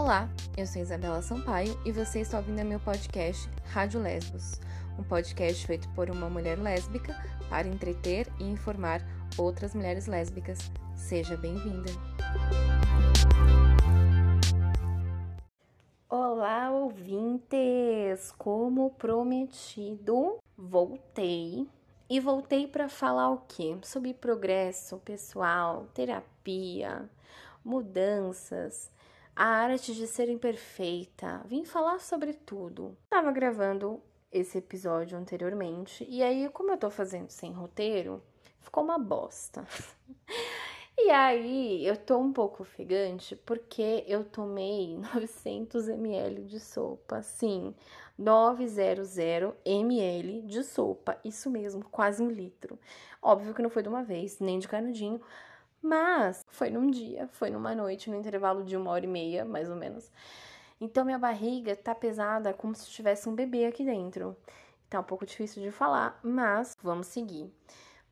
Olá, eu sou Isabela Sampaio e você está ouvindo meu podcast Rádio Lesbos, um podcast feito por uma mulher lésbica para entreter e informar outras mulheres lésbicas. Seja bem-vinda! Olá, ouvintes! Como prometido, voltei. E voltei para falar o quê? Sobre progresso pessoal, terapia, mudanças, a arte de ser imperfeita. Vim falar sobre tudo. Tava gravando esse episódio anteriormente e aí, como eu tô fazendo sem roteiro, ficou uma bosta. E aí, eu tô um pouco ofegante porque eu tomei 900 ml de sopa, sim, 900 ml de sopa, isso mesmo, quase um litro. Óbvio que não foi de uma vez, nem de canudinho, mas foi num dia, foi numa noite, no intervalo de uma hora e meia, mais ou menos. Então minha barriga tá pesada como se tivesse um bebê aqui dentro. Tá um pouco difícil de falar, mas vamos seguir.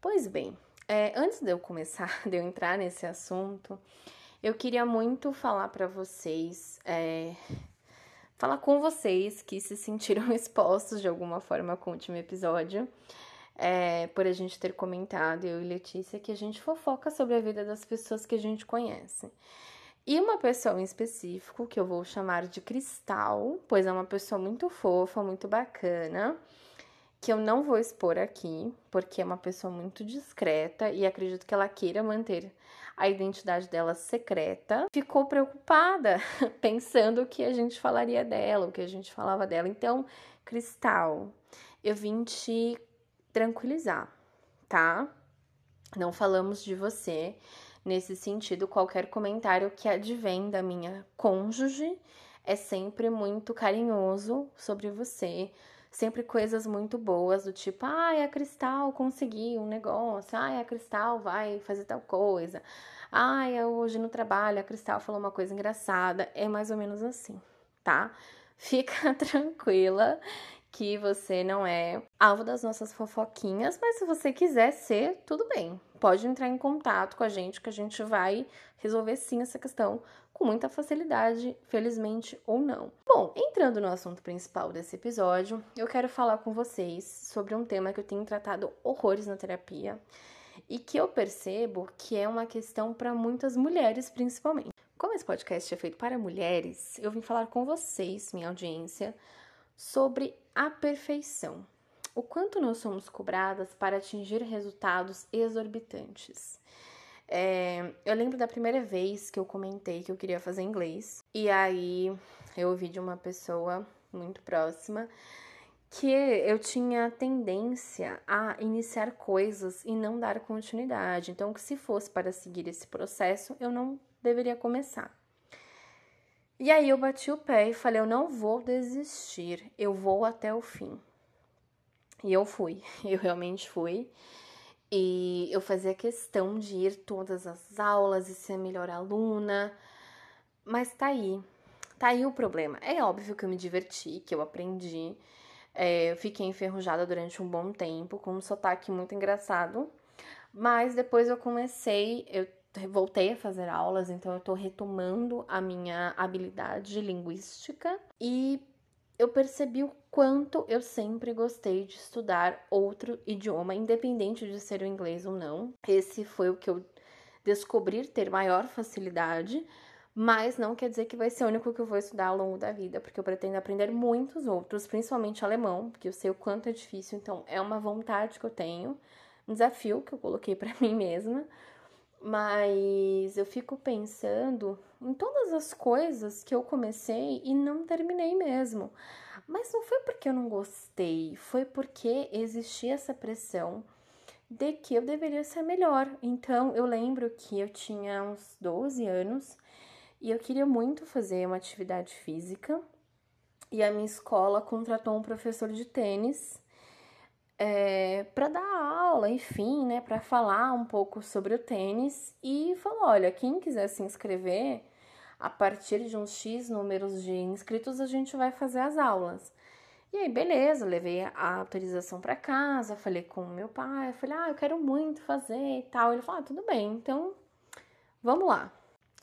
Pois bem, é, antes de eu começar, de eu entrar nesse assunto, eu queria muito falar para vocês, é, falar com vocês que se sentiram expostos de alguma forma com o último episódio, é, por a gente ter comentado, eu e Letícia, que a gente fofoca sobre a vida das pessoas que a gente conhece. E uma pessoa em específico, que eu vou chamar de Cristal, pois é uma pessoa muito fofa, muito bacana que eu não vou expor aqui, porque é uma pessoa muito discreta e acredito que ela queira manter a identidade dela secreta, ficou preocupada, pensando que a gente falaria dela, o que a gente falava dela. Então, Cristal, eu vim te tranquilizar, tá? Não falamos de você nesse sentido. Qualquer comentário que advém da minha cônjuge é sempre muito carinhoso sobre você, sempre coisas muito boas, do tipo, ai, a Cristal conseguiu um negócio, ai, a Cristal vai fazer tal coisa, ai, hoje no trabalho a Cristal falou uma coisa engraçada. É mais ou menos assim, tá? Fica tranquila que você não é alvo das nossas fofoquinhas, mas se você quiser ser, tudo bem. Pode entrar em contato com a gente que a gente vai resolver sim essa questão com muita facilidade, felizmente ou não. Bom, entrando no assunto principal desse episódio, eu quero falar com vocês sobre um tema que eu tenho tratado horrores na terapia e que eu percebo que é uma questão para muitas mulheres, principalmente. Como esse podcast é feito para mulheres, eu vim falar com vocês, minha audiência, sobre a perfeição. O quanto nós somos cobradas para atingir resultados exorbitantes. É, eu lembro da primeira vez que eu comentei que eu queria fazer inglês, e aí eu ouvi de uma pessoa muito próxima que eu tinha tendência a iniciar coisas e não dar continuidade. Então, que se fosse para seguir esse processo, eu não deveria começar. E aí eu bati o pé e falei: eu não vou desistir, eu vou até o fim. E eu fui, eu realmente fui. E eu fazia questão de ir todas as aulas e ser a melhor aluna. Mas tá aí. Tá aí o problema. É óbvio que eu me diverti, que eu aprendi. É, eu fiquei enferrujada durante um bom tempo, com um sotaque muito engraçado. Mas depois eu comecei, eu voltei a fazer aulas, então eu tô retomando a minha habilidade linguística e eu percebi o quanto eu sempre gostei de estudar outro idioma, independente de ser o inglês ou não. Esse foi o que eu descobri ter maior facilidade, mas não quer dizer que vai ser o único que eu vou estudar ao longo da vida, porque eu pretendo aprender muitos outros, principalmente alemão, porque eu sei o quanto é difícil, então é uma vontade que eu tenho, um desafio que eu coloquei para mim mesma. Mas eu fico pensando em todas as coisas que eu comecei e não terminei mesmo. Mas não foi porque eu não gostei, foi porque existia essa pressão de que eu deveria ser melhor. Então eu lembro que eu tinha uns 12 anos e eu queria muito fazer uma atividade física. E a minha escola contratou um professor de tênis é, para dar aula, enfim, né, para falar um pouco sobre o tênis e falou: olha, quem quiser se inscrever, a partir de uns X números de inscritos, a gente vai fazer as aulas. E aí, beleza, levei a autorização para casa, falei com meu pai, falei, ah, eu quero muito fazer e tal. Ele falou, ah, tudo bem, então vamos lá.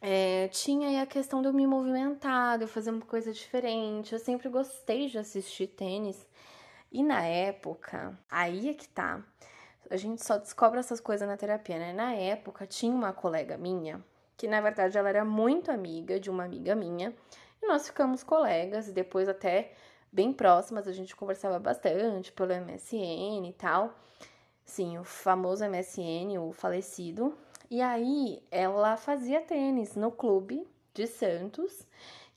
é, tinha aí a questão de eu me movimentar, de eu fazer uma coisa diferente. Eu sempre gostei de assistir tênis. E na época, aí é que tá. A gente só descobre essas coisas na terapia, né? Na época, tinha uma colega minha, que na verdade ela era muito amiga de uma amiga minha, e nós ficamos colegas, e depois até bem próximas, a gente conversava bastante pelo MSN e tal. Sim, o famoso MSN, o falecido. E aí ela fazia tênis no clube de Santos,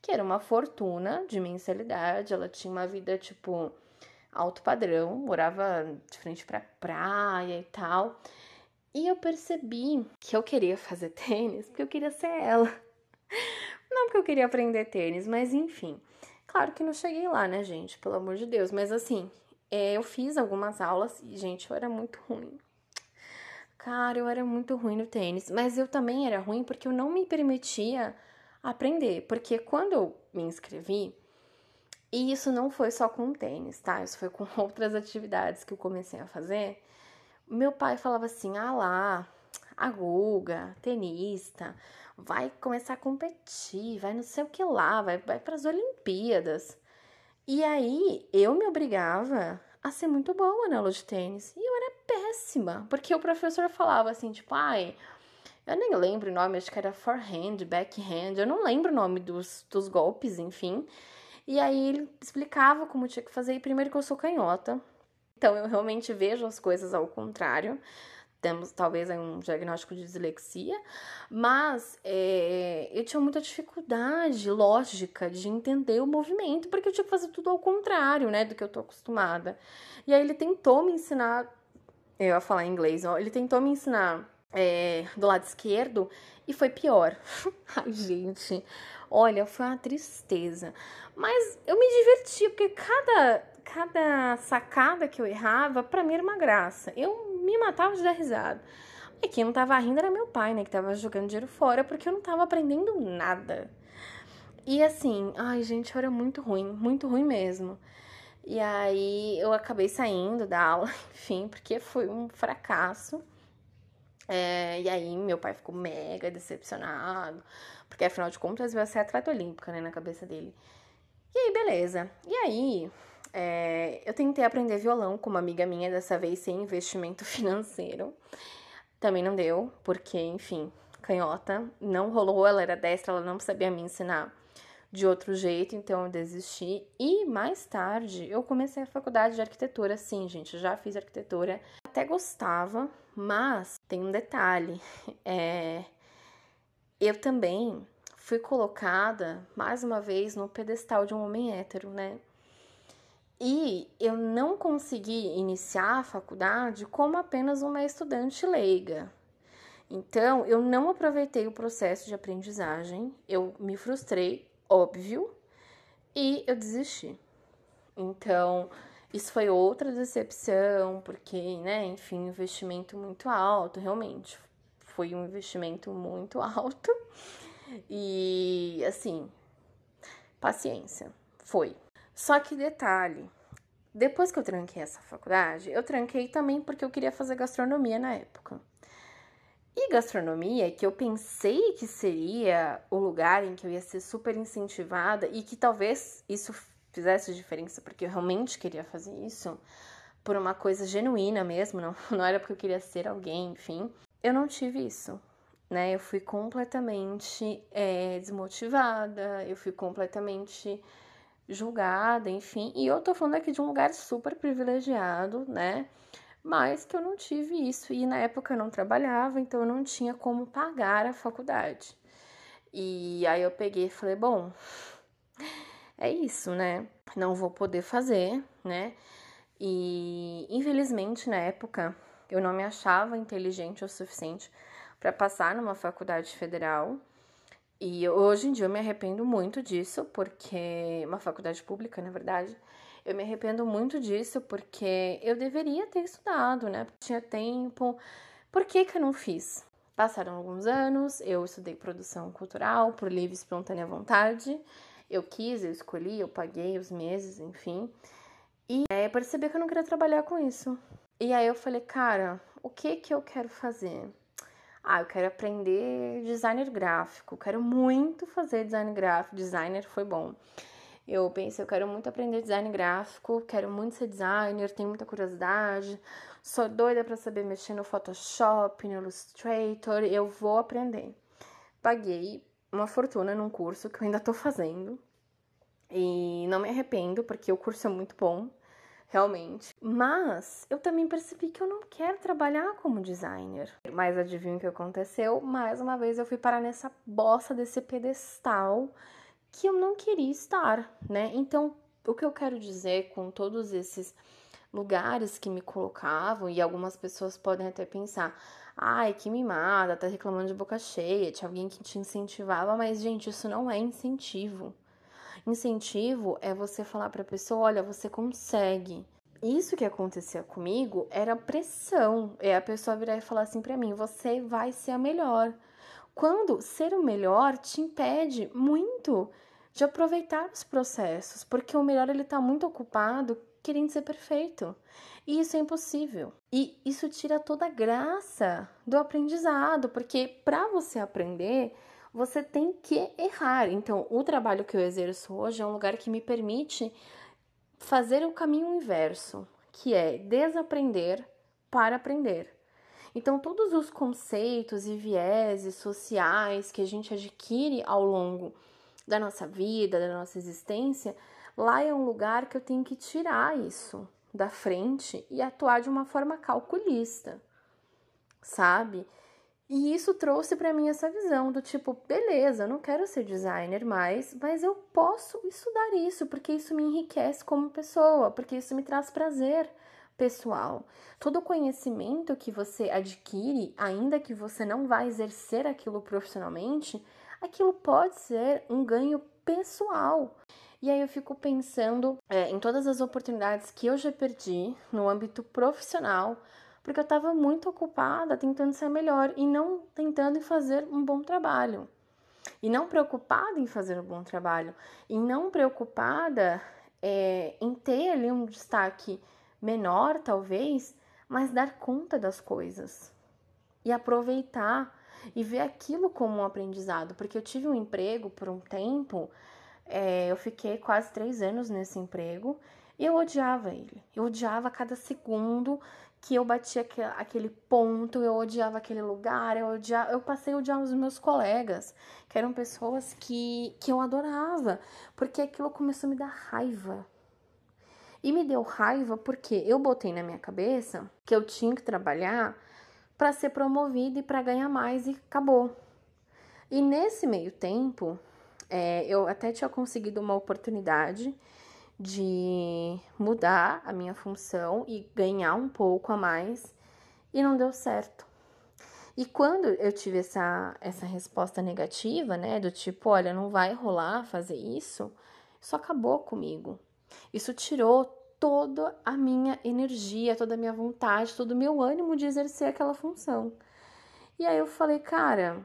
que era uma fortuna de mensalidade. Ela tinha uma vida tipo alto padrão, morava de frente para praia e tal. E eu percebi que eu queria fazer tênis porque eu queria ser ela. Não porque eu queria aprender tênis, mas enfim. Claro que não cheguei lá, né, gente? Pelo amor de Deus. Mas assim, é, eu fiz algumas aulas e, gente, eu era muito ruim. Cara, eu era muito ruim no tênis. Mas eu também era ruim porque eu não me permitia aprender. Porque quando eu me inscrevi, e isso não foi só com tênis, tá? Isso foi com outras atividades que eu comecei a fazer. Meu pai falava assim: ah lá, a Guga, tenista, vai começar a competir, vai não sei o que lá, vai, vai para as Olimpíadas. E aí eu me obrigava a ser muito boa na aula de tênis. E eu era péssima, porque o professor falava assim, tipo, ai, eu nem lembro o nome, acho que era forehand, backhand, eu não lembro o nome dos, dos golpes, enfim. E aí ele explicava como tinha que fazer, e primeiro que eu sou canhota, então eu realmente vejo as coisas ao contrário temos talvez um diagnóstico de dislexia, mas é, eu tinha muita dificuldade lógica de entender o movimento, porque eu tinha que fazer tudo ao contrário, né, do que eu tô acostumada. E aí ele tentou me ensinar, eu ia falar em inglês, ó, ele tentou me ensinar é, do lado esquerdo e foi pior. Ai, gente, olha, foi uma tristeza. Mas eu me diverti, porque cada, cada sacada que eu errava, para mim era uma graça. Eu me matava de dar risada. E quem não tava rindo era meu pai, né? Que tava jogando dinheiro fora porque eu não tava aprendendo nada. E assim, ai, gente, era muito ruim, muito ruim mesmo. E aí eu acabei saindo da aula, enfim, porque foi um fracasso. É, e aí meu pai ficou mega decepcionado, porque afinal de contas ia ser atleta olímpica, né, na cabeça dele. E aí, beleza. E aí, é, eu tentei aprender violão com uma amiga minha, dessa vez sem investimento financeiro. Também não deu, porque, enfim, canhota, não rolou, ela era destra, ela não sabia me ensinar de outro jeito, então eu desisti. E mais tarde eu comecei a faculdade de arquitetura, sim, gente, já fiz arquitetura, até gostava, mas tem um detalhe, é, eu também fui colocada mais uma vez no pedestal de um homem hétero, né? E eu não consegui iniciar a faculdade como apenas uma estudante leiga. Então, eu não aproveitei o processo de aprendizagem, eu me frustrei, óbvio, e eu desisti. Então, isso foi outra decepção, porque, né, enfim, investimento muito alto, realmente. Foi um investimento muito alto. E, assim, paciência, foi. Só que detalhe, depois que eu tranquei essa faculdade, eu tranquei também porque eu queria fazer gastronomia na época. E gastronomia, que eu pensei que seria o lugar em que eu ia ser super incentivada e que talvez isso fizesse diferença, porque eu realmente queria fazer isso por uma coisa genuína mesmo, não, não era porque eu queria ser alguém, enfim. Eu não tive isso, né? Eu fui completamente é, desmotivada, eu fui completamente julgada, enfim. E eu tô falando aqui de um lugar super privilegiado, né? Mas que eu não tive isso. E na época eu não trabalhava, então eu não tinha como pagar a faculdade. E aí eu peguei e falei: bom, é isso, né? Não vou poder fazer, né? E infelizmente na época eu não me achava inteligente o suficiente para passar numa faculdade federal. E hoje em dia eu me arrependo muito disso, porque. Uma faculdade pública, na verdade. Eu me arrependo muito disso porque eu deveria ter estudado, né? Tinha tempo. Por que, que eu não fiz? Passaram alguns anos, eu estudei produção cultural por livre e espontânea vontade. Eu quis, eu escolhi, eu paguei os meses, enfim. E é, percebi que eu não queria trabalhar com isso. E aí eu falei, cara, o que que eu quero fazer? Ah, eu quero aprender designer gráfico, quero muito fazer design gráfico, designer foi bom. Eu pensei, eu quero muito aprender design gráfico, quero muito ser designer, tenho muita curiosidade, sou doida para saber mexer no Photoshop, no Illustrator, eu vou aprender. Paguei uma fortuna num curso que eu ainda tô fazendo. E não me arrependo, porque o curso é muito bom, realmente. Mas eu também percebi que eu não quero trabalhar como designer. Mas adivinha o que aconteceu? Mais uma vez eu fui parar nessa bosta desse pedestal que eu não queria estar, né? Então, o que eu quero dizer com todos esses lugares que me colocavam, e algumas pessoas podem até pensar, ai, que mimada, tá reclamando de boca cheia, tinha alguém que te incentivava, mas, gente, isso não é incentivo. Incentivo é você falar para a pessoa, olha, você consegue. Isso que acontecia comigo era pressão. É a pessoa virar e falar assim para mim, você vai ser a melhor. Quando ser o melhor te impede muito de aproveitar os processos, porque o melhor ele tá muito ocupado querendo ser perfeito. E isso é impossível. E isso tira toda a graça do aprendizado, porque para você aprender, você tem que errar. Então, o trabalho que eu exerço hoje é um lugar que me permite fazer o caminho inverso, que é desaprender para aprender. Então, todos os conceitos e vieses sociais que a gente adquire ao longo da nossa vida, da nossa existência, lá é um lugar que eu tenho que tirar isso da frente e atuar de uma forma calculista, sabe? E isso trouxe para mim essa visão do tipo, beleza, eu não quero ser designer mais, mas eu posso estudar isso, porque isso me enriquece como pessoa, porque isso me traz prazer pessoal. Todo conhecimento que você adquire, ainda que você não vá exercer aquilo profissionalmente, aquilo pode ser um ganho pessoal. E aí eu fico pensando é, em todas as oportunidades que eu já perdi no âmbito profissional porque eu estava muito ocupada tentando ser melhor e não tentando fazer um bom trabalho. E não preocupada em fazer um bom trabalho. E não preocupada é, em ter ali um destaque menor, talvez, mas dar conta das coisas. E aproveitar e ver aquilo como um aprendizado. Porque eu tive um emprego por um tempo, é, eu fiquei quase três anos nesse emprego. E eu odiava ele. Eu odiava cada segundo que eu batia aquele ponto, eu odiava aquele lugar, eu, odiava, eu passei a odiar os meus colegas, que eram pessoas que, que eu adorava, porque aquilo começou a me dar raiva. E me deu raiva porque eu botei na minha cabeça que eu tinha que trabalhar para ser promovida e para ganhar mais e acabou. E nesse meio tempo, é, eu até tinha conseguido uma oportunidade de mudar a minha função e ganhar um pouco a mais e não deu certo. E quando eu tive essa, essa resposta negativa, né, do tipo, olha, não vai rolar fazer isso, isso acabou comigo. Isso tirou toda a minha energia, toda a minha vontade, todo o meu ânimo de exercer aquela função. E aí eu falei, cara,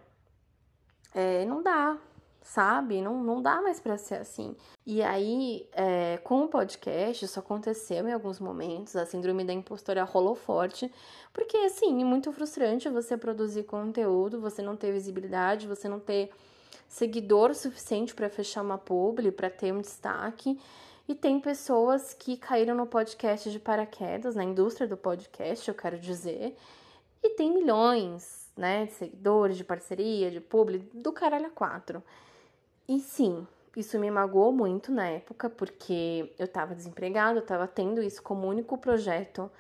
é, não dá, sabe? Não, não dá mais para ser assim. E aí, é, com o podcast, isso aconteceu em alguns momentos, a síndrome da impostora rolou forte, porque, assim, é muito frustrante você produzir conteúdo, você não ter visibilidade, você não ter seguidor suficiente para fechar uma publi, para ter um destaque. E tem pessoas que caíram no podcast de paraquedas, na indústria do podcast, eu quero dizer, e tem milhões, né, de seguidores, de parceria, de publi, do caralho a quatro. E sim, isso me magoou muito na época, porque eu estava desempregada, eu estava tendo isso como único projeto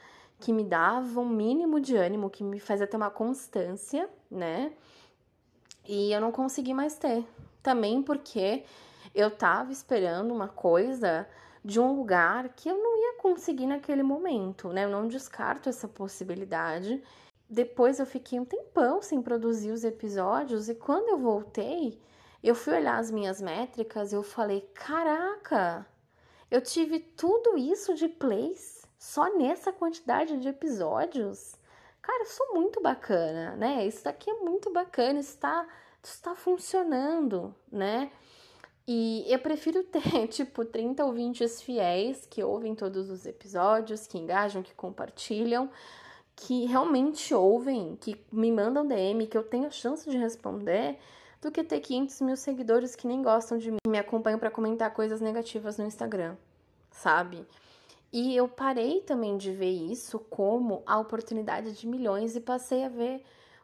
que me dava um mínimo de ânimo, que me fazia ter uma constância, né? E eu não consegui mais ter. Também porque eu estava esperando uma coisa de um lugar que eu não ia conseguir naquele momento, né? Eu não descarto essa possibilidade. Depois eu fiquei um tempão sem produzir os episódios e quando eu voltei, eu fui olhar as minhas métricas, eu falei: "Caraca, eu tive tudo isso de plays só nessa quantidade de episódios". Cara, eu sou muito bacana, né? Isso daqui é muito bacana, está está funcionando, né? E eu prefiro ter, tipo, 30 ouvintes fiéis que ouvem todos os episódios, que engajam, que compartilham, que realmente ouvem, que me mandam DM, que eu tenho a chance de responder, do que ter 500 mil seguidores que nem gostam de mim, me acompanham para comentar coisas negativas no Instagram, sabe? E eu parei também de ver isso como a oportunidade de milhões e passei a ver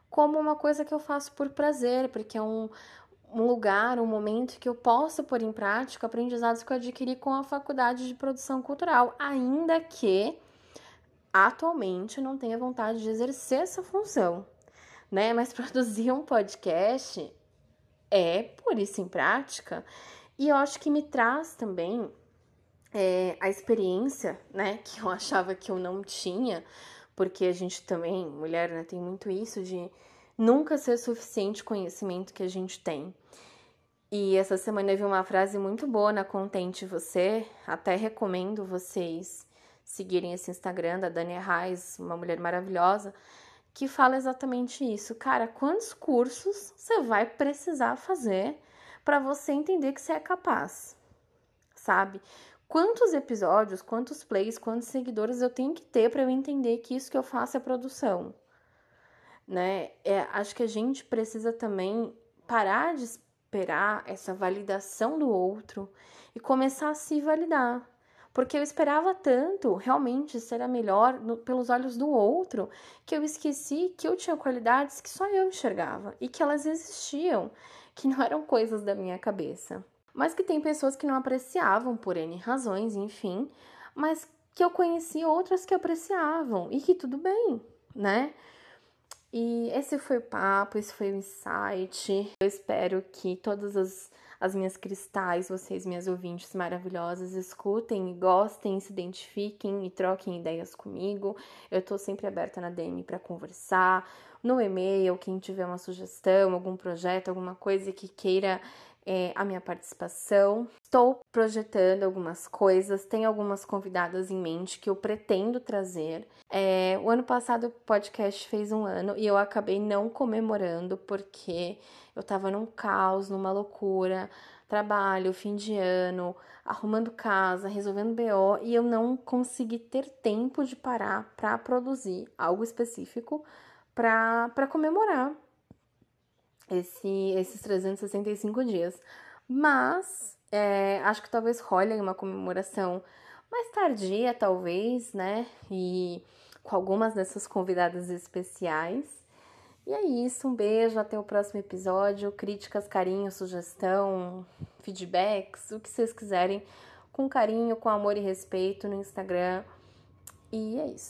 como uma coisa que eu faço por prazer, porque é um, um lugar, um momento que eu posso pôr em prática aprendizados que eu adquiri com a faculdade de produção cultural, ainda que atualmente não tenha vontade de exercer essa função, né? Mas produzir um podcast é por isso em prática e eu acho que me traz também é, a experiência, né, que eu achava que eu não tinha, porque a gente também, mulher, né, tem muito isso de nunca ser suficiente conhecimento que a gente tem. E essa semana eu vi uma frase muito boa na Contente Você, até recomendo vocês seguirem esse Instagram da Dani Reis, uma mulher maravilhosa, que fala exatamente isso. Cara, quantos cursos você vai precisar fazer para você entender que você é capaz? Sabe? Quantos episódios, quantos plays, quantos seguidores eu tenho que ter para eu entender que isso que eu faço é produção? Né? É, acho que a gente precisa também parar de esperar essa validação do outro e começar a se validar. Porque eu esperava tanto realmente ser a melhor no, pelos olhos do outro que eu esqueci que eu tinha qualidades que só eu enxergava e que elas existiam, que não eram coisas da minha cabeça. Mas que tem pessoas que não apreciavam por N razões, enfim, mas que eu conheci outras que apreciavam e que tudo bem, né? E esse foi o papo, esse foi o insight. Eu espero que todas as, as minhas cristais, vocês, minhas ouvintes maravilhosas, escutem gostem, se identifiquem e troquem ideias comigo. Eu tô sempre aberta na DM para conversar. No e-mail, quem tiver uma sugestão, algum projeto, alguma coisa que queira é, a minha participação. Estou projetando algumas coisas, tenho algumas convidadas em mente que eu pretendo trazer. É, o ano passado o podcast fez um ano e eu acabei não comemorando porque eu tava num caos, numa loucura, trabalho, fim de ano, arrumando casa, resolvendo BO e eu não consegui ter tempo de parar para produzir algo específico para comemorar esse, esses 365 dias. Mas é, acho que talvez role uma comemoração mais tardia, talvez, né? E com algumas dessas convidadas especiais. E é isso, um beijo, até o próximo episódio. Críticas, carinho, sugestão, feedbacks, o que vocês quiserem, com carinho, com amor e respeito no Instagram. E é isso.